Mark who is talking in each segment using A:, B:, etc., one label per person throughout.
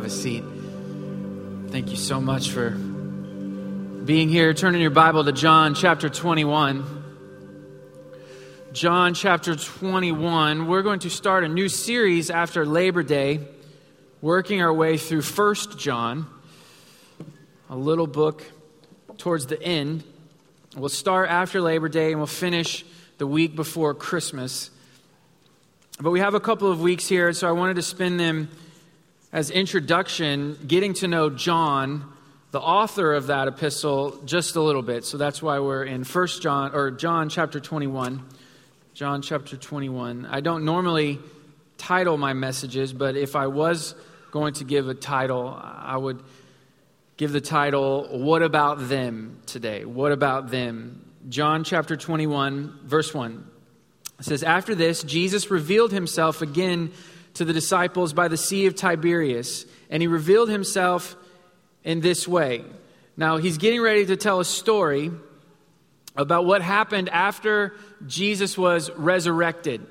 A: have a seat. Thank you so much for being here. Turning your Bible to John chapter 21. John chapter 21. We're going to start a new series after Labor Day, working our way through First John, a little book towards the end. We'll start after Labor Day and we'll finish the week before Christmas. But we have a couple of weeks here, so I wanted to spend them as introduction, getting to know John, the author of that epistle, just a little bit. So that's why we're in First John or John chapter 21. John chapter 21. I don't normally title my messages, but if I was going to give a title, I would give the title What About Them today? What About Them? John chapter 21, verse 1. It says, After this, Jesus revealed himself again to the disciples by the Sea of Tiberias, and he revealed himself in this way. Now, he's getting ready to tell a story about what happened after Jesus was resurrected.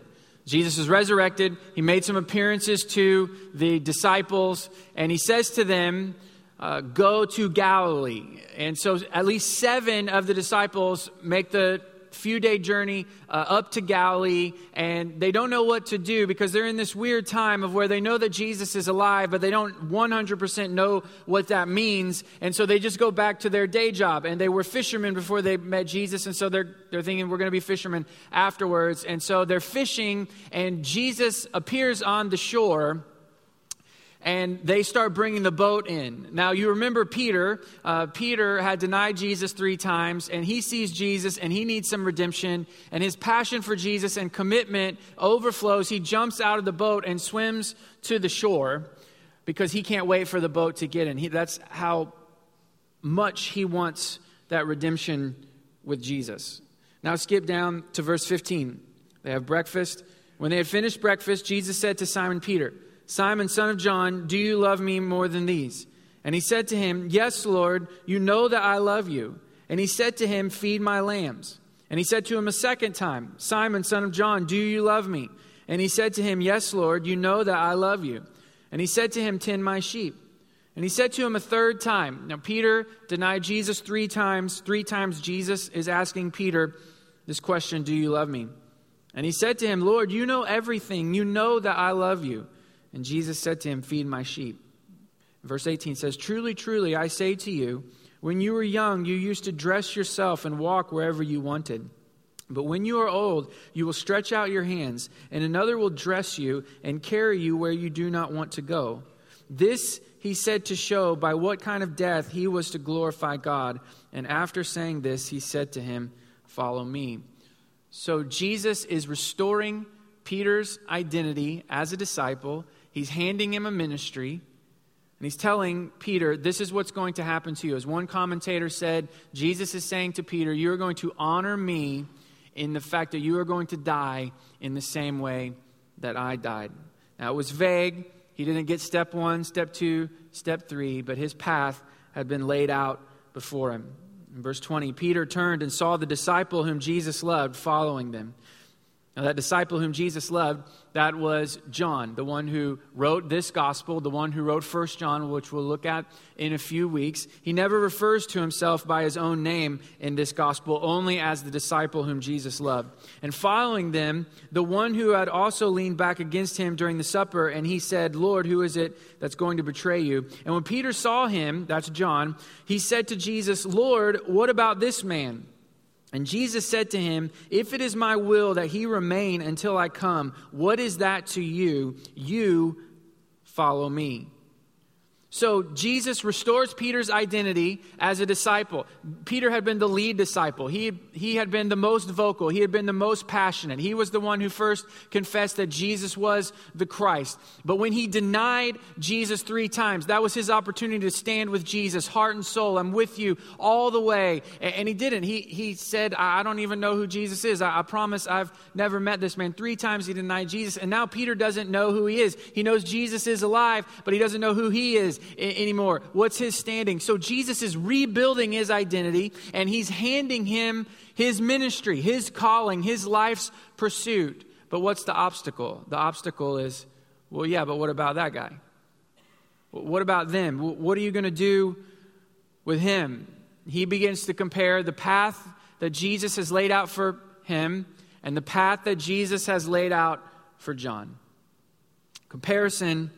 A: Jesus was resurrected. He made some appearances to the disciples, and he says to them, uh, Go to Galilee. And so at least seven of the disciples make the few day journey uh, up to Galilee, and they don't know what to do because they're in this weird time of where they know that Jesus is alive, but they don't 100% know what that means. And so they just go back to their day job. And they were fishermen before they met Jesus, and so they're, they're thinking we're going to be fishermen afterwards. And so they're fishing, and Jesus appears on the shore and they start bringing the boat in. Now, you remember Peter. Uh, Peter had denied Jesus three times, and he sees Jesus and he needs some redemption. And his passion for Jesus and commitment overflows. He jumps out of the boat and swims to the shore because he can't wait for the boat to get in. He, that's how much he wants that redemption with Jesus. Now, skip down to verse 15. They have breakfast. When they had finished breakfast, Jesus said to Simon Peter, Simon, son of John, do you love me more than these? And he said to him, Yes, Lord, you know that I love you. And he said to him, Feed my lambs. And he said to him a second time, Simon, son of John, do you love me? And he said to him, Yes, Lord, you know that I love you. And he said to him, Tend my sheep. And he said to him a third time. Now, Peter denied Jesus three times. Three times Jesus is asking Peter this question Do you love me? And he said to him, Lord, you know everything. You know that I love you. And Jesus said to him, Feed my sheep. Verse 18 says, Truly, truly, I say to you, when you were young, you used to dress yourself and walk wherever you wanted. But when you are old, you will stretch out your hands, and another will dress you and carry you where you do not want to go. This he said to show by what kind of death he was to glorify God. And after saying this, he said to him, Follow me. So Jesus is restoring Peter's identity as a disciple. He's handing him a ministry, and he's telling Peter, This is what's going to happen to you. As one commentator said, Jesus is saying to Peter, You are going to honor me in the fact that you are going to die in the same way that I died. Now, it was vague. He didn't get step one, step two, step three, but his path had been laid out before him. In verse 20, Peter turned and saw the disciple whom Jesus loved following them. Now, that disciple whom Jesus loved, that was John, the one who wrote this gospel, the one who wrote First John, which we'll look at in a few weeks. He never refers to himself by his own name in this gospel, only as the disciple whom Jesus loved. And following them, the one who had also leaned back against him during the supper, and he said, Lord, who is it that's going to betray you? And when Peter saw him, that's John, he said to Jesus, Lord, what about this man? And Jesus said to him, If it is my will that he remain until I come, what is that to you? You follow me. So Jesus restores Peter's identity as a disciple. Peter had been the lead disciple. He, he had been the most vocal. He had been the most passionate. He was the one who first confessed that Jesus was the Christ. But when he denied Jesus three times, that was his opportunity to stand with Jesus, heart and soul. I'm with you all the way. And, and he didn't. He, he said, I don't even know who Jesus is. I, I promise I've never met this man. Three times he denied Jesus. And now Peter doesn't know who he is. He knows Jesus is alive, but he doesn't know who he is anymore. What's his standing? So Jesus is rebuilding his identity and he's handing him his ministry, his calling, his life's pursuit. But what's the obstacle? The obstacle is, well, yeah, but what about that guy? What about them? What are you going to do with him? He begins to compare the path that Jesus has laid out for him and the path that Jesus has laid out for John. Comparison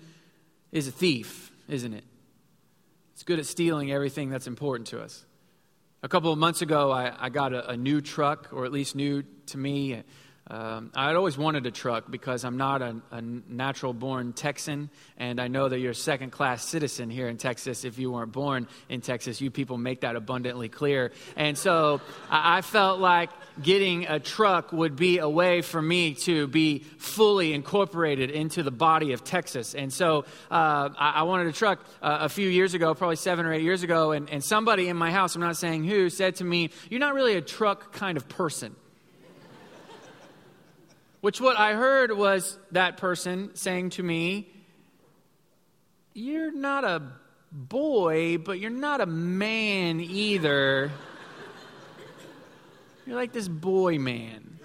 A: is a thief, isn't it? It's good at stealing everything that's important to us. A couple of months ago, I, I got a, a, new truck, or at least new to me. Um, I'd always wanted a truck because I'm not a, a natural born Texan, and I know that you're a second class citizen here in Texas. If you weren't born in Texas, you people make that abundantly clear. And so I, I felt like getting a truck would be a way for me to be fully incorporated into the body of Texas. And so uh, I, I, wanted a truck uh, a few years ago, probably seven or eight years ago, and, and somebody in my house, I'm not saying who, said to me, You're not really a truck kind of person. Which, what I heard was that person saying to me, You're not a boy, but you're not a man either. You're like this boy man.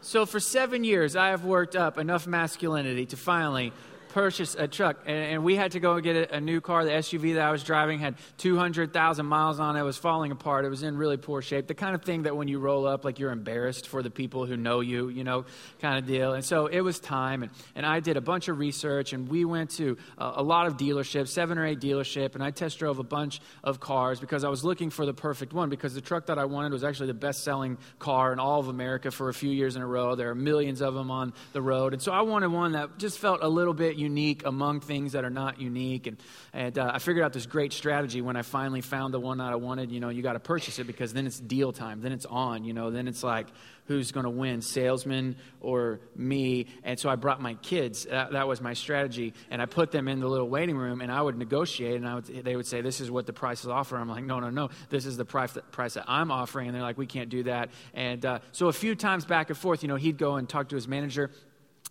A: So, for seven years, I have worked up enough masculinity to finally purchase a truck, and, and we had to go get a, a, new car. The SUV that I was driving had 200,000 miles on it. It was falling apart. It was in really poor shape. The kind of thing that when you roll up, like you're embarrassed for the people who know you, you know, kind of deal. And so it was time, and, and I did a bunch of research, and we went to a, a lot of dealerships, seven or eight dealerships, and I test drove a bunch of cars because I was looking for the perfect one because the truck that I wanted was actually the best selling car in all of America for a few years in a row. There are millions of them on the road. And so I wanted one that just felt a little bit unique among things that are not unique. And, and uh, I figured out this great strategy when I finally found the one that I wanted. You know, you got to purchase it because then it's deal time. Then it's on. You know, then it's like, who's going to win, salesman or me? And so I brought my kids. That, that, was my strategy. And I put them in the little waiting room and I would negotiate and I would, they would say, this is what the price is offer. I'm like, no, no, no. This is the price that, price that I'm offering. And they're like, we can't do that. And uh, so a few times back and forth, you know, he'd go and talk to his manager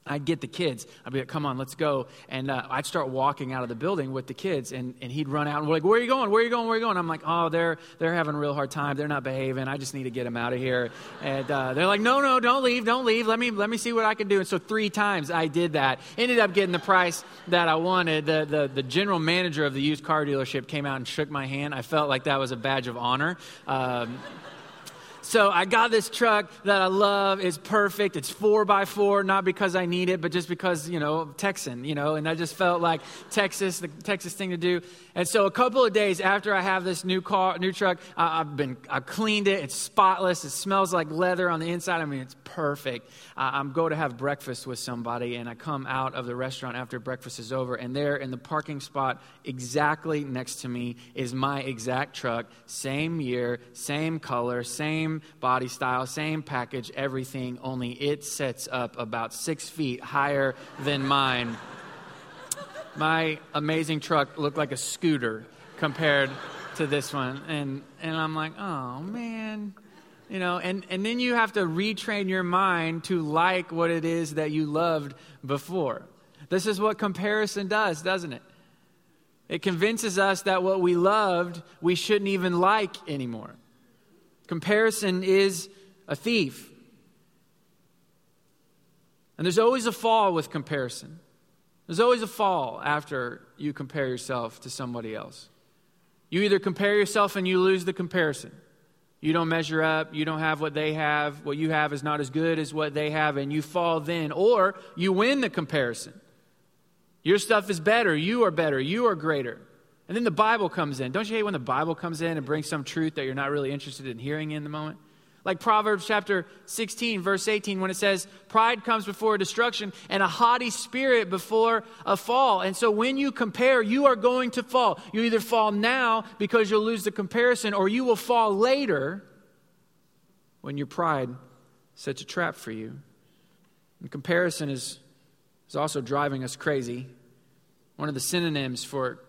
A: I'd get the kids. I'd be like, come on, let's go. And uh, I'd start walking out of the building with the kids, and, and he'd run out and we're like, where are you going? Where are you going? Where are you going? I'm like, oh, they're, they're having a real hard time. They're not behaving. I just need to get them out of here. And uh, they're like, no, no, don't leave. Don't leave. Let me, let me see what I can do. And so three times I did that. Ended up getting the price that I wanted. The, the, the general manager of the used car dealership came out and shook my hand. I felt like that was a badge of honor. Um, so I got this truck that I love. It's perfect. It's four by four, not because I need it, but just because, you know, Texan, you know, and I just felt like Texas, the Texas thing to do. And so a couple of days after I have this new car, new truck, I, have been, I've cleaned it. It's spotless. It smells like leather on the inside. I mean, it's perfect. I'm going to have breakfast with somebody, and I come out of the restaurant after breakfast is over, and there in the parking spot exactly next to me is my exact truck, same year, same color, same body style, same package, everything, only it sets up about six feet higher than mine. My amazing truck looked like a scooter compared to this one. And, and I'm like, oh man. You know, and, and then you have to retrain your mind to like what it is that you loved before. This is what comparison does, doesn't it? It convinces us that what we loved, we shouldn't even like anymore. Comparison is a thief. And there's always a fall with comparison. There's always a fall after you compare yourself to somebody else. You either compare yourself and you lose the comparison. You don't measure up, you don't have what they have, what you have is not as good as what they have, and you fall then. Or you win the comparison. Your stuff is better, you are better, you are greater. And then the Bible comes in. Don't you hate when the Bible comes in and brings some truth that you're not really interested in hearing in the moment? Like Proverbs chapter 16, verse 18, when it says, Pride comes before destruction and a haughty spirit before a fall. And so when you compare, you are going to fall. You either fall now because you'll lose the comparison, or you will fall later when your pride sets a trap for you. And comparison is, is also driving us crazy. One of the synonyms for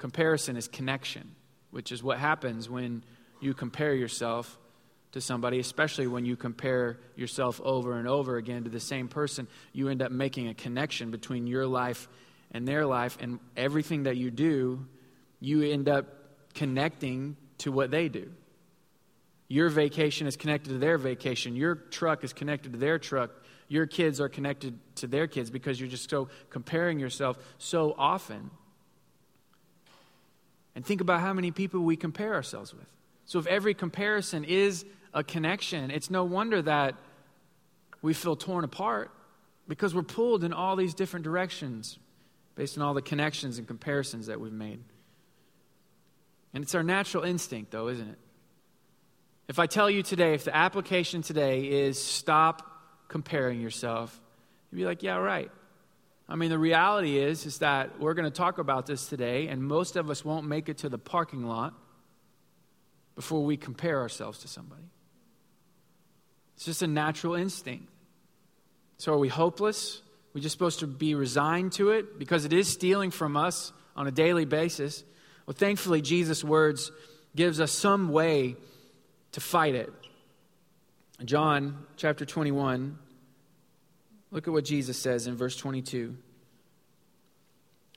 A: Comparison is connection, which is what happens when you compare yourself to somebody, especially when you compare yourself over and over again to the same person. You end up making a connection between your life and their life, and everything that you do, you end up connecting to what they do. Your vacation is connected to their vacation. Your truck is connected to their truck. your kids are connected to their kids because you're just so comparing yourself so often. And think about how many people we compare ourselves with. So if every comparison is a connection, it's no wonder that we feel torn apart because we're pulled in all these different directions based on all the connections and comparisons that we've made. And it's our natural instinct, though, isn't it? If I tell you today, if the application today is stop comparing yourself, you'd be like, yeah, right. I mean, the reality is, is that we're going to talk about this today, and most of us won't make it to the parking lot before we compare ourselves to somebody. It's just a natural instinct. So, are we hopeless? We're just supposed to be resigned to it because it is stealing from us on a daily basis. Well, thankfully, Jesus' words gives us some way to fight it. John chapter 21, look at what Jesus says in verse 22.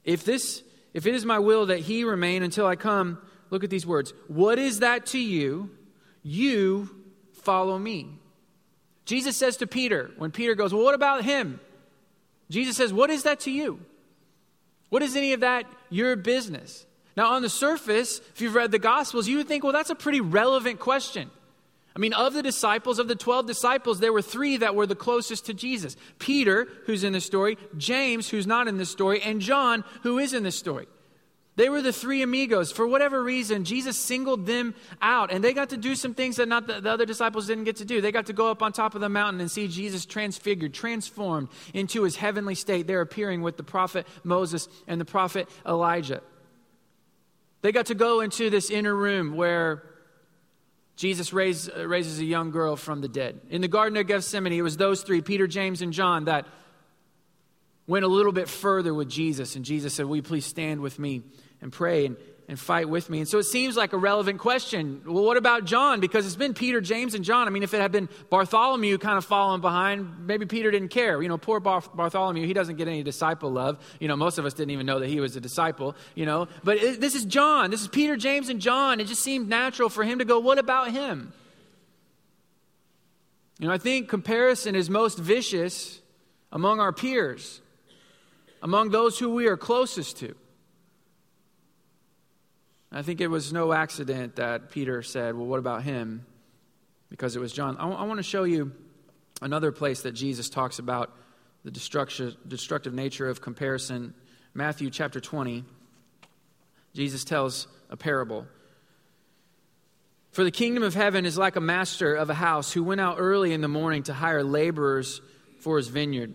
A: If this if it is my will that he remain until I come, look at these words. What is that to you? You follow me. Jesus says to Peter, when Peter goes, Well, what about him? Jesus says, What is that to you? What is any of that your business? Now, on the surface, if you've read the Gospels, you would think, Well, that's a pretty relevant question. I mean, of the disciples, of the 12 disciples, there were three that were the closest to Jesus Peter, who's in the story, James, who's not in the story, and John, who is in the story. They were the three amigos. For whatever reason, Jesus singled them out, and they got to do some things that not the, the, other disciples didn't get to do. They got to go up on top of the mountain and see Jesus transfigured, transformed into his heavenly state. They're appearing with the prophet Moses and the prophet Elijah. They got to go into this inner room where Jesus raised, uh, raises a young girl from the dead. In the Garden of Gethsemane, it was those three, Peter, James, and John, that went a little bit further with Jesus. And Jesus said, Will you please stand with me and pray and, and fight with me? And so it seems like a relevant question. Well, what about John? Because it's been Peter, James, and John. I mean, if it had been Bartholomew kind of following behind, maybe Peter didn't care. You know, poor Bartholomew, he doesn't get any disciple love. You know, most of us didn't even know that he was a disciple, you know. But it, this is John. This is Peter, James, and John. It just seemed natural for him to go, What about him? You know, I think comparison is most vicious among our peers among those who we are closest to. I think it was no accident that Peter said, Well, what about him? Because it was John. I, w- I want to show you another place that Jesus talks about the destructive, destructive nature of comparison. Matthew chapter 20, Jesus tells a parable. For the kingdom of heaven is like a master of a house who went out early in the morning to hire laborers for his vineyard.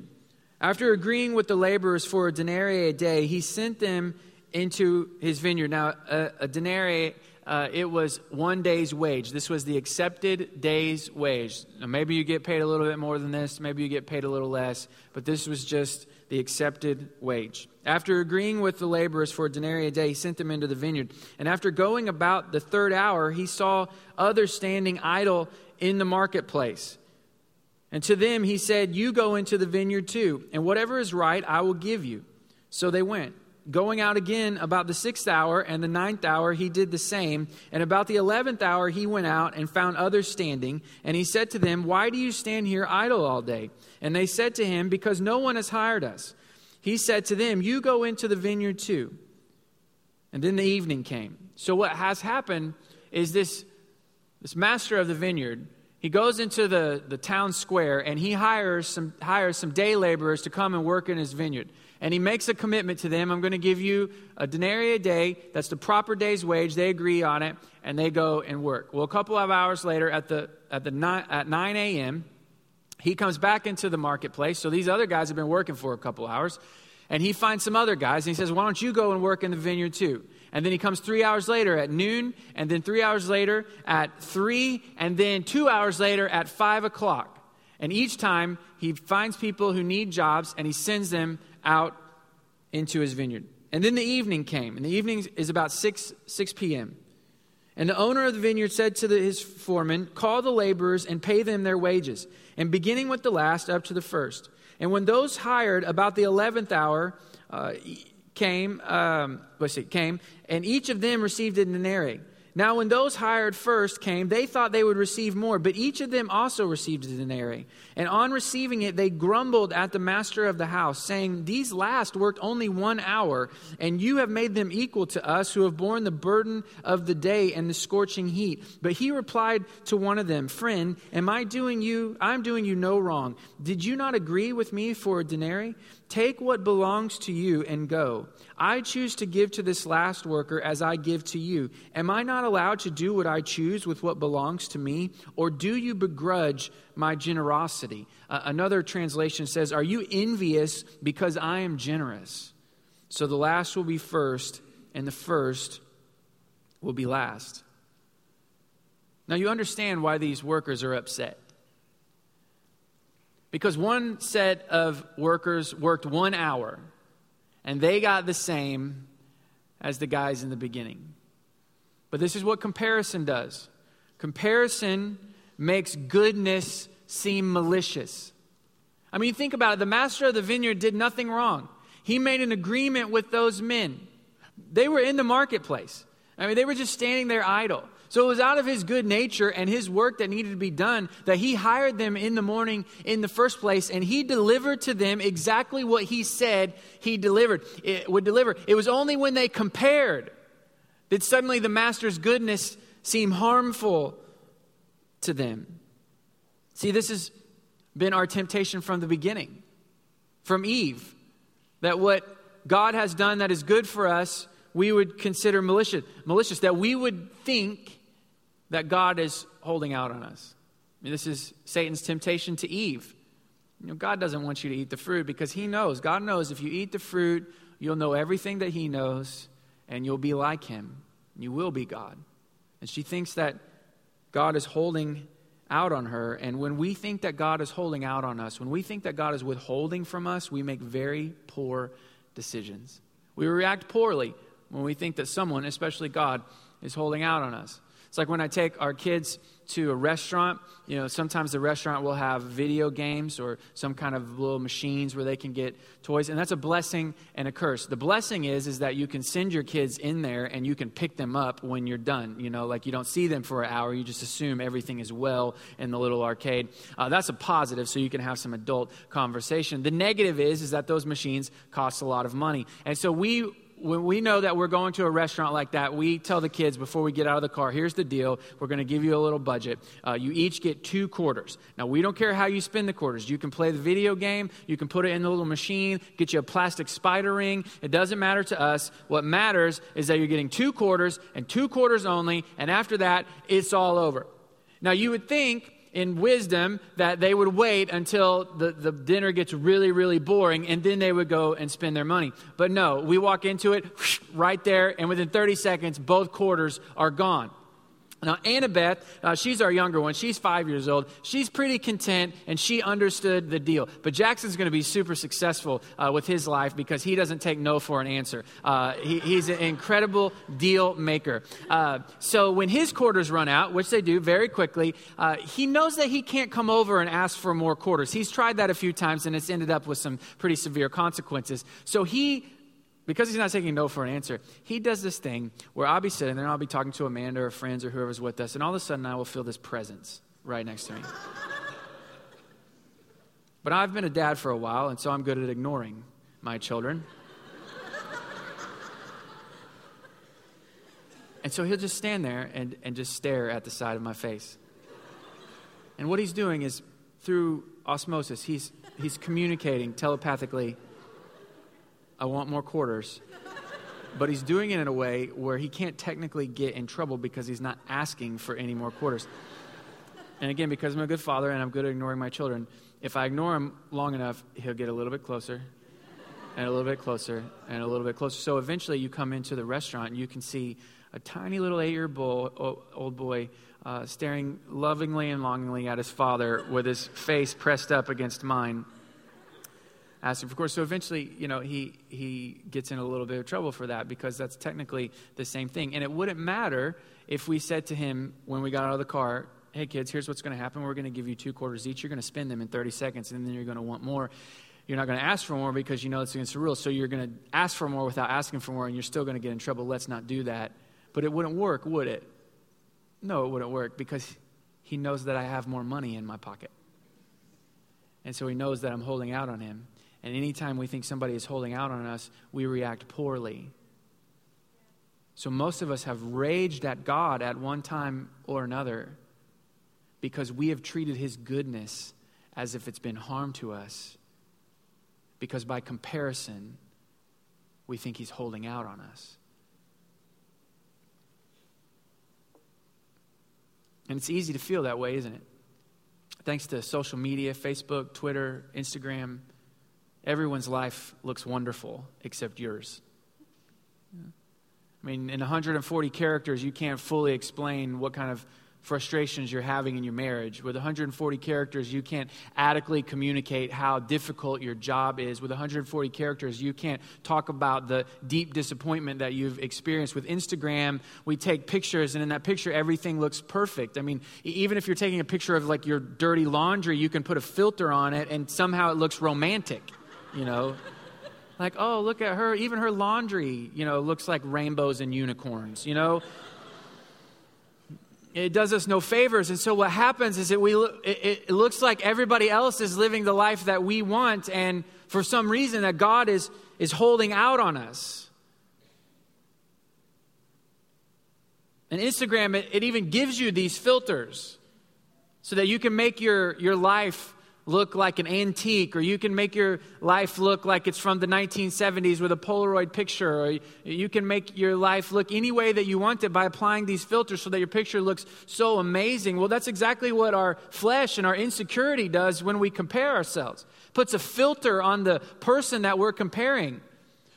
A: After agreeing with the laborers for a denarii a day, he sent them into his vineyard. Now, a, a denarii, uh, it was one day's wage. This was the accepted day's wage. Now, maybe you get paid a little bit more than this, maybe you get paid a little less, but this was just the accepted wage. After agreeing with the laborers for a denarii a day, he sent them into the vineyard. And after going about the third hour, he saw others standing idle in the marketplace. And to them he said, You go into the vineyard too, and whatever is right I will give you. So they went. Going out again about the sixth hour and the ninth hour, he did the same. And about the eleventh hour, he went out and found others standing. And he said to them, Why do you stand here idle all day? And they said to him, Because no one has hired us. He said to them, You go into the vineyard too. And then the evening came. So what has happened is this, this master of the vineyard he goes into the, the town square and he hires some, hires some day laborers to come and work in his vineyard. And he makes a commitment to them I'm going to give you a denarii a day. That's the proper day's wage. They agree on it and they go and work. Well, a couple of hours later at, the, at, the ni- at 9 a.m., he comes back into the marketplace. So these other guys have been working for a couple hours. And he finds some other guys and he says, Why don't you go and work in the vineyard too? And then he comes three hours later at noon, and then three hours later at three, and then two hours later at five o'clock. And each time he finds people who need jobs and he sends them out into his vineyard. And then the evening came, and the evening is about 6, 6 p.m. And the owner of the vineyard said to the, his foreman, Call the laborers and pay them their wages, and beginning with the last up to the first. And when those hired about the eleventh hour, uh, came, um, let's see, came, and each of them received a denarii. Now, when those hired first came, they thought they would receive more, but each of them also received a denarius. And on receiving it, they grumbled at the master of the house, saying, These last worked only one hour, and you have made them equal to us who have borne the burden of the day and the scorching heat. But he replied to one of them, Friend, am I doing you? I'm doing you no wrong. Did you not agree with me for a denarius? Take what belongs to you and go. I choose to give to this last worker as I give to you. Am I not allowed to do what I choose with what belongs to me? Or do you begrudge my generosity? Uh, another translation says, Are you envious because I am generous? So the last will be first, and the first will be last. Now you understand why these workers are upset. Because one set of workers worked one hour and they got the same as the guys in the beginning. But this is what comparison does comparison makes goodness seem malicious. I mean, think about it. The master of the vineyard did nothing wrong. He made an agreement with those men. They were in the marketplace. I mean, they were just standing there idle. So it was out of his good nature and his work that needed to be done that he hired them in the morning in the first place, and he delivered to them exactly what he said he delivered it would deliver. It was only when they compared that suddenly the master's goodness seemed harmful to them. See, this has been our temptation from the beginning, from Eve, that what God has done that is good for us, we would consider malicious, malicious that we would think that God is holding out on us. I mean, this is Satan's temptation to Eve. You know, God doesn't want you to eat the fruit because He knows. God knows if you eat the fruit, you'll know everything that He knows and you'll be like Him. You will be God. And she thinks that God is holding out on her. And when we think that God is holding out on us, when we think that God is withholding from us, we make very poor decisions. We react poorly when we think that someone, especially God, is holding out on us. It's like when I take our kids to a restaurant, you know, sometimes the restaurant will have video games or some kind of little machines where they can get toys, and that's a blessing and a curse. The blessing is is that you can send your kids in there and you can pick them up when you're done. You know, like you don't see them for an hour, you just assume everything is well in the little arcade. Uh, that's a positive, so you can have some adult conversation. The negative is is that those machines cost a lot of money, and so we when we know that we're going to a restaurant like that, we tell the kids before we get out of the car, here's the deal. We're going to give you a little budget. Uh, you each get two quarters. Now, we don't care how you spend the quarters. You can play the video game, you can put it in the little machine, get you a plastic spider ring. It doesn't matter to us. What matters is that you're getting two quarters and two quarters only, and after that, it's all over. Now, you would think in wisdom that they would wait until the, the dinner gets really, really boring and then they would go and spend their money. But no, we walk into it right there, and within 30 seconds, both quarters are gone. Now, Annabeth, uh, she's our younger one. She's five years old. She's pretty content and she understood the deal. But Jackson's going to be super successful uh, with his life because he doesn't take no for an answer. Uh, he, he's an incredible deal maker. Uh, so when his quarters run out, which they do very quickly, uh, he knows that he can't come over and ask for more quarters. He's tried that a few times and it's ended up with some pretty severe consequences. So he because he's not taking no for an answer, he does this thing where I'll be sitting there and I'll be talking to Amanda or friends or whoever's with us, and all of a sudden I will feel this presence right next to me. but I've been a dad for a while, and so I'm good at ignoring my children. and so he'll just stand there and, and just stare at the side of my face. And what he's doing is through osmosis, he's, he's communicating telepathically I want more quarters. But he's doing it in a way where he can't technically get in trouble because he's not asking for any more quarters. And again, because I'm a good father and I'm good at ignoring my children, if I ignore him long enough, he'll get a little bit closer and a little bit closer and a little bit closer. So eventually you come into the restaurant and you can see a tiny little eight year old boy uh, staring lovingly and longingly at his father with his face pressed up against mine asking for course. So eventually, you know, he, he gets in a little bit of trouble for that because that's technically the same thing. And it wouldn't matter if we said to him when we got out of the car, hey, kids, here's what's going to happen. We're going to give you two quarters each. You're going to spend them in 30 seconds, and then you're going to want more. You're not going to ask for more because you know it's against the rules. So you're going to ask for more without asking for more, and you're still going to get in trouble. Let's not do that. But it wouldn't work, would it? No, it wouldn't work because he knows that I have more money in my pocket. And so he knows that I'm holding out on him. And anytime we think somebody is holding out on us, we react poorly. So most of us have raged at God at one time or another because we have treated his goodness as if it's been harm to us. Because by comparison, we think he's holding out on us. And it's easy to feel that way, isn't it? Thanks to social media, Facebook, Twitter, Instagram, everyone's life looks wonderful except yours. I mean, in 140 characters, you can't fully explain what kind of frustrations you're having in your marriage. With 140 characters, you can't adequately communicate how difficult your job is. With 140 characters, you can't talk about the deep disappointment that you've experienced. With Instagram, we take pictures, and in that picture, everything looks perfect. I mean, even if you're taking a picture of like your dirty laundry, you can put a filter on it, and somehow it looks romantic, you know? like, oh, look at her. Even her laundry, you know, looks like rainbows and unicorns, you know? it does us no favors. And so what happens is that we, it, it looks like everybody else is living the life that we want, and for some reason that God is, is holding out on us. And Instagram, it, it even gives you these filters so that you can make your, your life look like an antique, or you can make your life look like it's from the 1970s with a Polaroid picture, or you can make your life look any way that you want it by applying these filters so that your picture looks so amazing. Well, that's exactly what our flesh and our insecurity does when we compare ourselves. Puts a filter on the person that we're comparing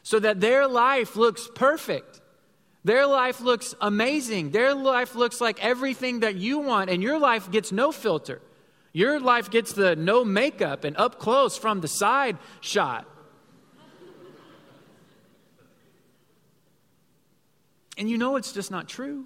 A: so that their life looks perfect. Their life looks amazing. Their life looks like everything that you want, and your life gets no filter. Your life gets the no makeup and up close from the side shot. And you know it's just not true.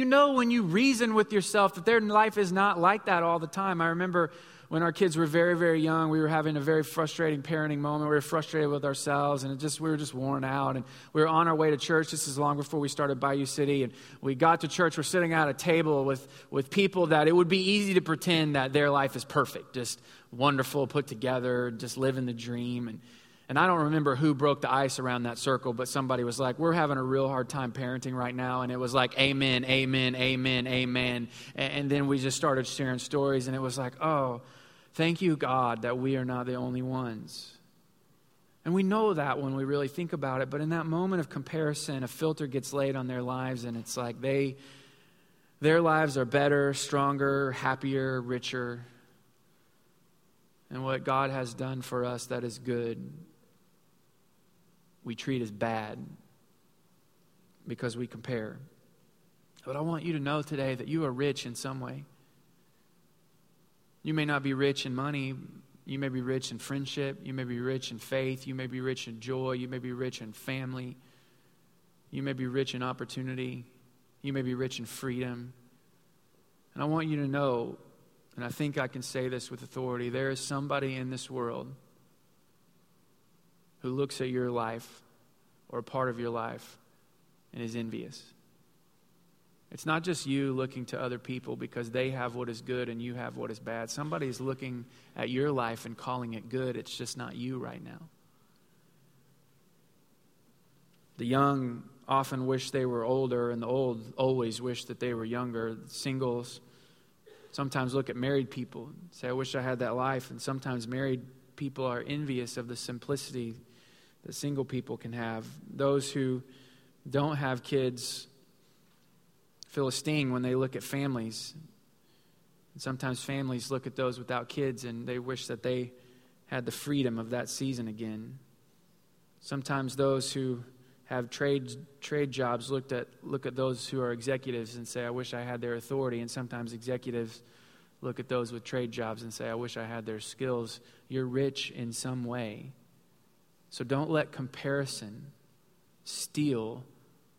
A: You know when you reason with yourself that their life is not like that all the time. I remember when our kids were very, very young, we were having a very frustrating parenting moment. We were frustrated with ourselves, and just we were just worn out. And we were on our way to church. This is long before we started Bayou City, and we got to church. We're sitting at a table with with people that it would be easy to pretend that their life is perfect, just wonderful, put together, just living the dream. And and I don't remember who broke the ice around that circle, but somebody was like, We're having a real hard time parenting right now. And it was like, Amen, amen, amen, amen. And then we just started sharing stories, and it was like, Oh, Thank you, God, that we are not the only ones. And we know that when we really think about it, but in that moment of comparison, a filter gets laid on their lives, and it's like they, their lives are better, stronger, happier, richer. And what God has done for us that is good, we treat as bad because we compare. But I want you to know today that you are rich in some way. You may not be rich in money. You may be rich in friendship. You may be rich in faith. You may be rich in joy. You may be rich in family. You may be rich in opportunity. You may be rich in freedom. And I want you to know, and I think I can say this with authority there is somebody in this world who looks at your life or a part of your life and is envious. It's not just you looking to other people because they have what is good and you have what is bad. Somebody's looking at your life and calling it good. It's just not you right now. The young often wish they were older, and the old always wish that they were younger. Singles sometimes look at married people and say, I wish I had that life. And sometimes married people are envious of the simplicity that single people can have. Those who don't have kids feel a sting when they look at families. And sometimes families look at those without kids and they wish that they had the freedom of that season again. Sometimes those who have trade trade jobs looked at look at those who are executives and say, "I wish I had their authority." And sometimes executives look at those with trade jobs and say, "I wish I had their skills." You're rich in some way, so don't let comparison steal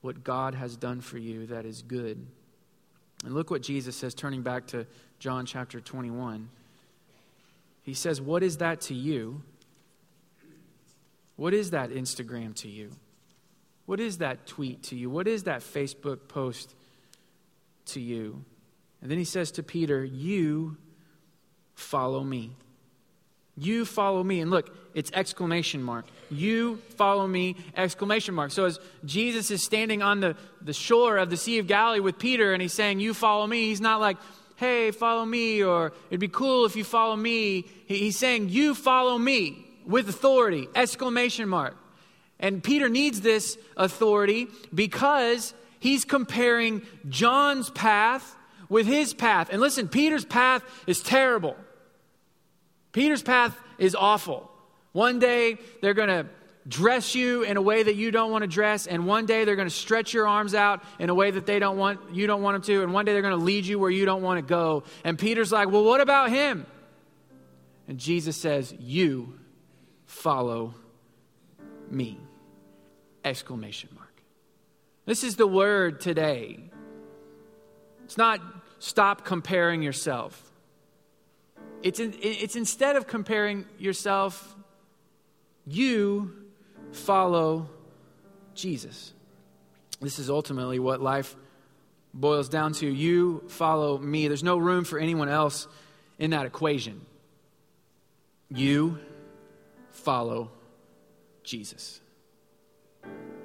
A: what God has done for you that is good. And look what Jesus says, turning back to John chapter 21. He says, What is that to you? What is that Instagram to you? What is that tweet to you? What is that Facebook post to you. And then he says to Peter, You follow me. You follow me. And look, it's exclamation mark. You follow me, exclamation mark. So as Jesus is standing on the, the shore of the Sea of Galilee with Peter and he's saying, You follow me, he's not like, Hey, follow me, or it'd be cool if you follow me. He's saying, You follow me with authority, exclamation mark. And Peter needs this authority because he's comparing John's path with his path. And listen, Peter's path is terrible. Peter's path is awful. One day they're going to dress you in a way that you don't want to dress and one day they're going to stretch your arms out in a way that they don't want you don't want them to and one day they're going to lead you where you don't want to go. And peter's like well what about him? And jesus says you follow me! Exclamation mark. This is the word today. It's not stop comparing yourself it's, in, it's instead of comparing yourself, you follow Jesus. This is ultimately what life boils down to. You follow me. There's no room for anyone else in that equation. You follow Jesus.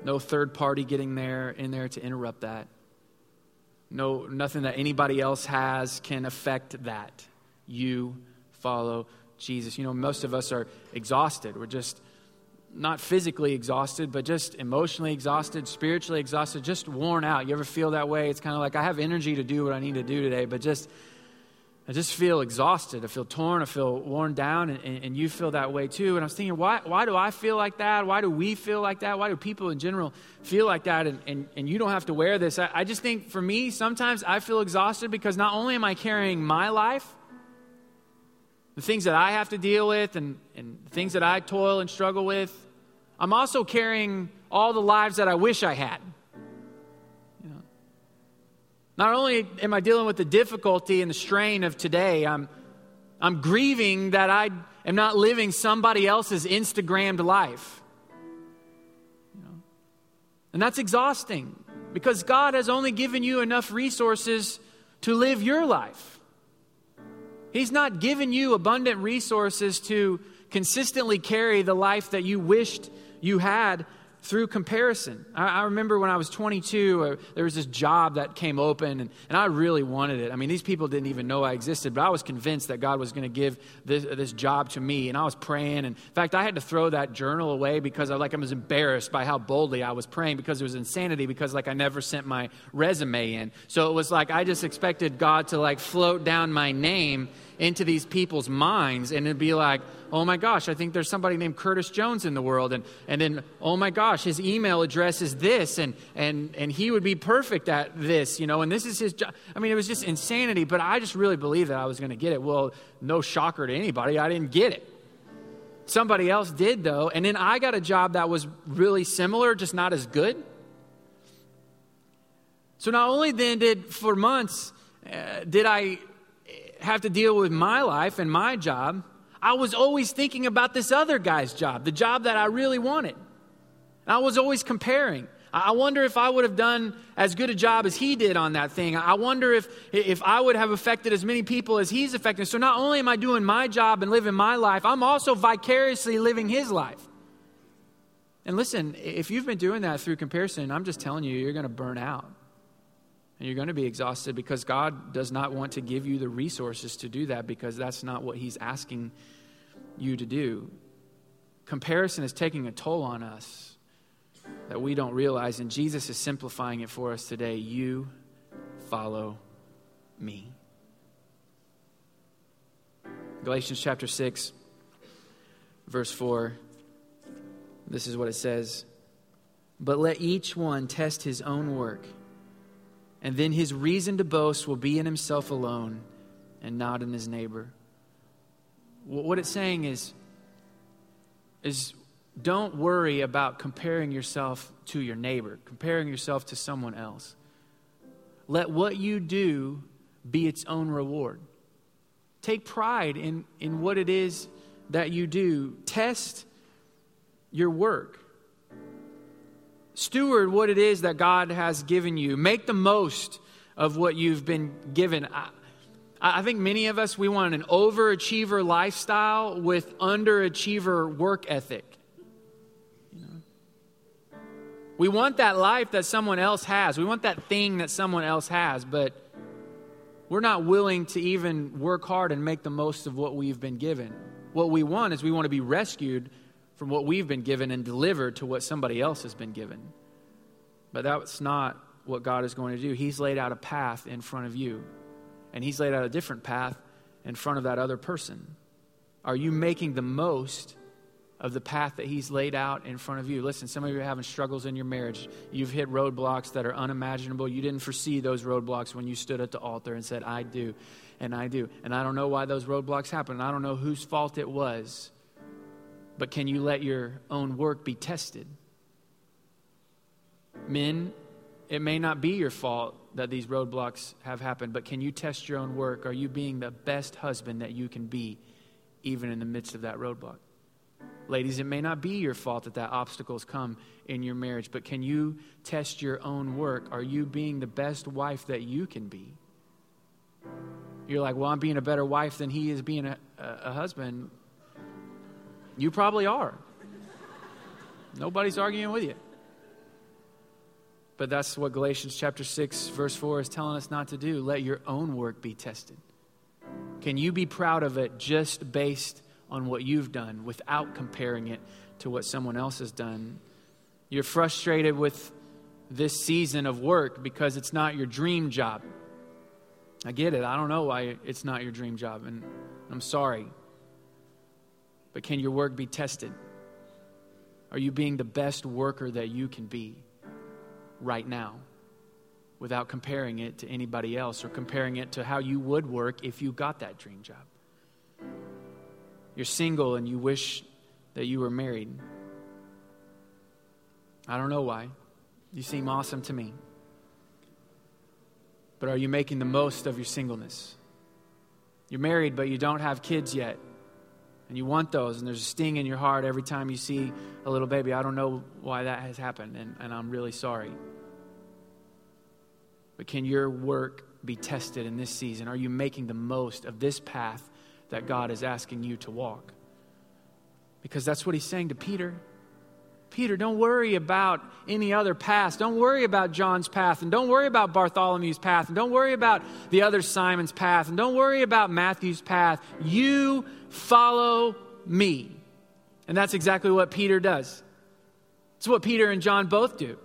A: No third party getting there in there to interrupt that. No nothing that anybody else has can affect that you follow Jesus. You know, most of us are exhausted. We're just not physically exhausted, but just emotionally exhausted, spiritually exhausted, just worn out. You ever feel that way? It's kind of like I have energy to do what I need to do today, but just I just feel exhausted. I feel torn. I feel worn down, and, and, you feel that way too. And I was thinking, why, why do I feel like that? Why do we feel like that? Why do people in general feel like that? And, and, and you don't have to wear this. I, I just think for me, sometimes I feel exhausted because not only am I carrying my life, the things that I have to deal with and, and things that I toil and struggle with, I'm also carrying all the lives that I wish I had. You know, not only am I dealing with the difficulty and the strain of today, I'm, I'm grieving that I am not living somebody else's Instagrammed life. You know? And that's exhausting because God has only given you enough resources to live your life. He's not given you abundant resources to consistently carry the life that you wished you had through comparison. I, I, remember when I was 22, uh, there was this job that came open, and, and I really wanted it. I mean, these people didn't even know I existed, but I was convinced that God was going to give this, this job to me, and I was praying. And in fact, I had to throw that journal away because I like I was embarrassed by how boldly I was praying because it was insanity because like I never sent my resume in. So it was like I just expected God to like float down my name into these people's minds and it'd be like, oh my gosh, I think there's somebody named Curtis Jones in the world. And, and then, oh my gosh, his email address is this, and, and, and he would be perfect at this, you know, and this is his job. I mean, it was just insanity, but I just really believed that I was going to get it. Well, no shocker to anybody, I didn't get it. Somebody else did, though. And then I got a job that was really similar, just not as good. So not only then did, for months, uh, did I have to deal with my life and my job, I was always thinking about this other guy's job, the job that I really wanted. And I was always comparing. I wonder if I would have done as good a job as he did on that thing. I wonder if, if I would have affected as many people as he's affected. So not only am I doing my job and living my life, I'm also vicariously living his life. And listen, if you've been doing that through comparison, I'm just telling you, you're going to burn out. And you're going to be exhausted because God does not want to give you the resources to do that because that's not what He's asking you to do. Comparison is taking a toll on us that we don't realize, and Jesus is simplifying it for us today. You follow me. Galatians chapter 6, verse 4. This is what it says But let each one test his own work and then his reason to boast will be in himself alone and not in his neighbor. What it's saying is, is don't worry about comparing yourself to your neighbor, comparing yourself to someone else. Let what you do be its own reward. Take pride in, in what it is that you do. Test your work. Steward what it is that God has given you. Make the most of what you've been given. I, I think many of us, we want an overachiever lifestyle with underachiever work ethic. You know? We want that life that someone else has. We want that thing that someone else has, but we're not willing to even work hard and make the most of what we've been given. What we want is we want to be rescued from what we've been given and delivered to what somebody else has been given. But that's not what God is going to do. He's laid out a path in front of you, and He's laid out a different path in front of that other person. Are you making the most of the path that He's laid out in front of you? Listen, some of you are having struggles in your marriage. You've hit roadblocks that are unimaginable. You didn't foresee those roadblocks when you stood at the altar and said, I do, and I do. And I don't know why those roadblocks happened. I don't know whose fault it was. But can you let your own work be tested? Men, it may not be your fault that these roadblocks have happened, but can you test your own work? Are you being the best husband that you can be, even in the midst of that roadblock? Ladies, it may not be your fault that that obstacles come in your marriage, but can you test your own work? Are you being the best wife that you can be? You're like, well, I'm being a better wife than he is being a, a, a husband. You probably are. Nobody's arguing with you. But that's what Galatians chapter 6, verse 4 is telling us not to do. Let your own work be tested. Can you be proud of it just based on what you've done without comparing it to what someone else has done? You're frustrated with this season of work because it's not your dream job. I get it. I don't know why it's not your dream job, and I'm sorry. But can your work be tested? Are you being the best worker that you can be? right now without comparing it to anybody else or comparing it to how you would work if you got that dream job. You're single and you wish that you were married. I don't know why. You seem awesome to me. But are you making the most of your singleness? You're married, but you don't have kids yet. And you want those, and there's a sting in your heart every time you see a little baby. I don't know why that has happened, and, and I'm really sorry. But can your work be tested in this season? Are you making the most of this path that God is asking you to walk? Because that's what he's saying to Peter. Peter, don't worry about any other path. Don't worry about John's path. And don't worry about Bartholomew's path. And don't worry about the other Simon's path. And don't worry about Matthew's path. You follow me. And that's exactly what Peter does. It's what Peter and John both do.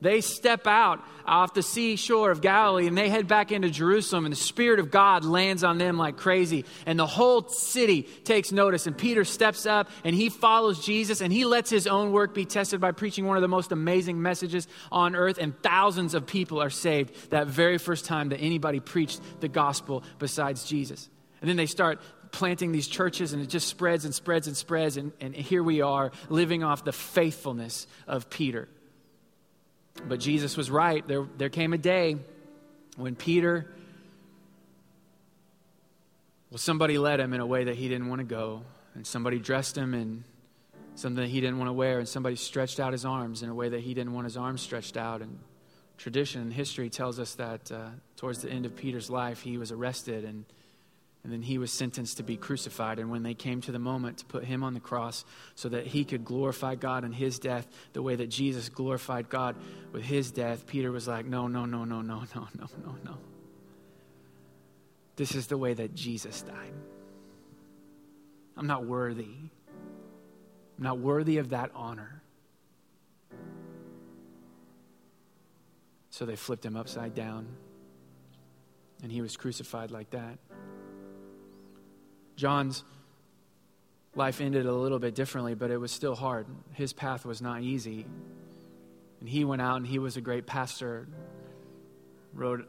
A: They step out off the seashore of Galilee and they head back into Jerusalem, and the Spirit of God lands on them like crazy. And the whole city takes notice. And Peter steps up and he follows Jesus and he lets his own work be tested by preaching one of the most amazing messages on earth. And thousands of people are saved that very first time that anybody preached the gospel besides Jesus. And then they start planting these churches and it just spreads and spreads and spreads. And, and here we are living off the faithfulness of Peter. But Jesus was right. There, there came a day when Peter, well, somebody led him in a way that he didn't want to go, and somebody dressed him in something that he didn't want to wear, and somebody stretched out his arms in a way that he didn't want his arms stretched out. And tradition and history tells us that uh, towards the end of Peter's life, he was arrested and and then he was sentenced to be crucified. And when they came to the moment to put him on the cross so that he could glorify God in his death the way that Jesus glorified God with his death, Peter was like, No, no, no, no, no, no, no, no, no. This is the way that Jesus died. I'm not worthy. I'm not worthy of that honor. So they flipped him upside down, and he was crucified like that. John's life ended a little bit differently, but it was still hard. His path was not easy. And he went out and he was a great pastor, wrote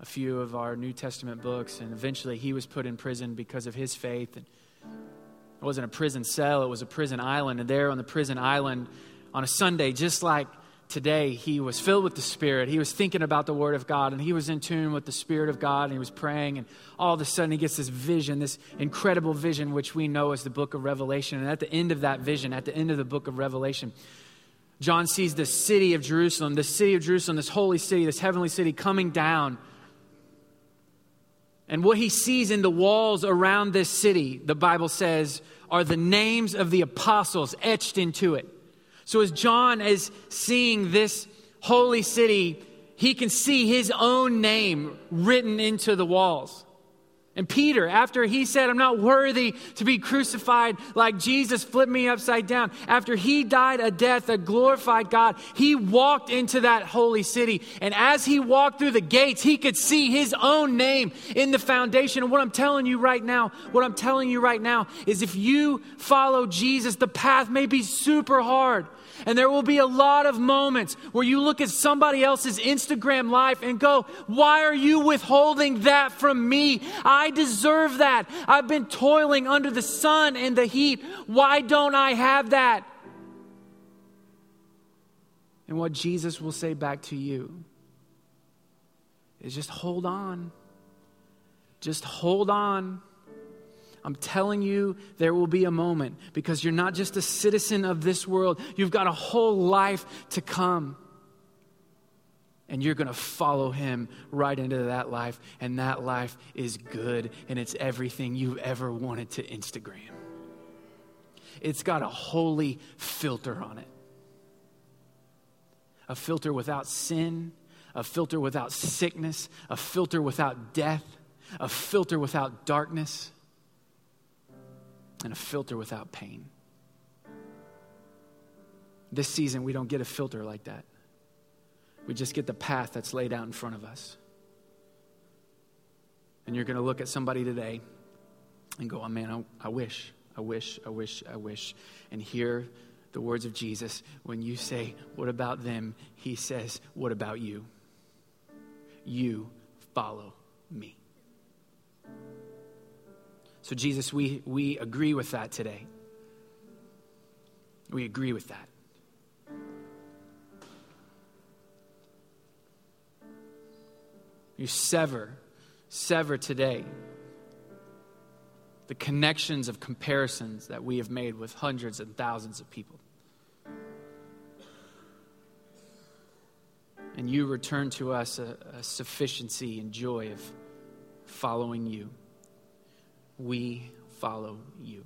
A: a few of our New Testament books, and eventually he was put in prison because of his faith. And it wasn't a prison cell, it was a prison island. And there on the prison island on a Sunday, just like today he was filled with the Spirit. He was thinking about the Word of God and he was in tune with the Spirit of God and he was praying. And all of a sudden he gets this vision, this incredible vision, which we know as the book of Revelation. And at the end of that vision, at the end of the book of Revelation, John sees the city of Jerusalem, the city of Jerusalem, this holy city, this heavenly city coming down And what he sees in the walls around this city, the Bible says, are the names of the apostles etched into it. So as John is seeing this holy city, he can see his own name written into the walls. And Peter, after he said, I'm not worthy to be crucified like Jesus, flipped me upside down. After he died a death that glorified God, he walked into that holy city. And as he walked through the gates, he could see his own name in the foundation. And what I'm telling you right now, what I'm telling you right now is if you follow Jesus, the path may be super hard. And there will be a lot of moments where you look at somebody else's Instagram life and go, Why are you withholding that from me? I deserve that. I've been toiling under the sun and the heat. Why don't I have that? And what Jesus will say back to you is just hold on. Just hold on. I'm telling you, there will be a moment because you're not just a citizen of this world, you've got a whole life to come. And you're going to follow him right into that life. And that life is good and it's everything you've ever wanted to Instagram. It's got a holy filter on it a filter without sin, a filter without sickness, a filter without death, a filter without darkness and a filter without pain. This season, we don't get a filter like that. We just get the path that's laid out in front of us. And you're going to look at somebody today and go, oh man, I, I wish, I wish, I wish, I wish. And hear the words of Jesus. When you say, What about them? He says, What about you? You follow me. So, Jesus, we, we agree with that today. We agree with that. You sever, sever today the connections of comparisons that we have made with hundreds and thousands of people. And you return to us a, a sufficiency and joy of following you we follow you.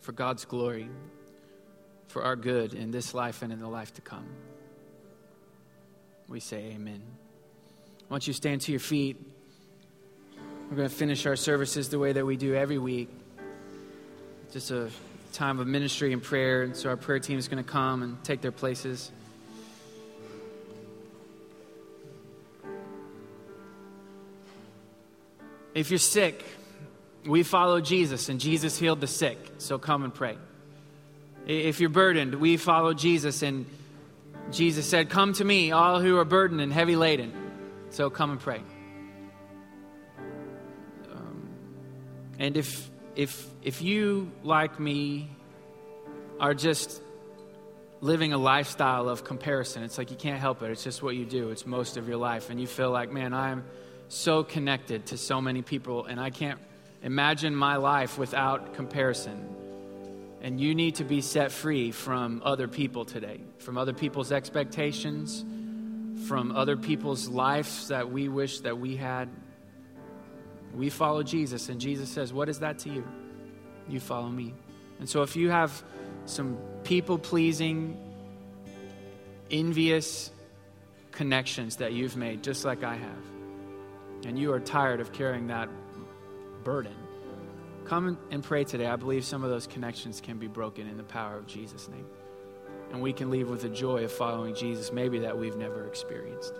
A: For God's glory, for our good in this life and in the life to come. We say amen. Once you stand to your feet, we're going to finish our services the way that we do every week. Just a time of ministry and prayer. And so our prayer team is going to come and take their places. If you're sick, we follow Jesus, and Jesus healed the sick. So come and pray. If you're burdened, we follow Jesus, and Jesus said, Come to me, all who are burdened and heavy laden. So come and pray. And if, if, if you, like me, are just living a lifestyle of comparison, it's like you can't help it. It's just what you do, it's most of your life. And you feel like, man, I'm so connected to so many people, and I can't imagine my life without comparison. And you need to be set free from other people today, from other people's expectations, from other people's lives that we wish that we had. We follow Jesus, and Jesus says, What is that to you? You follow me. And so if you have some people pleasing, envious connections that you've made, just like I have, and you are tired of carrying that burden, come and pray today. I believe some of those connections can be broken in the power of Jesus' name. And we can leave with the joy of following Jesus, maybe that we've never experienced.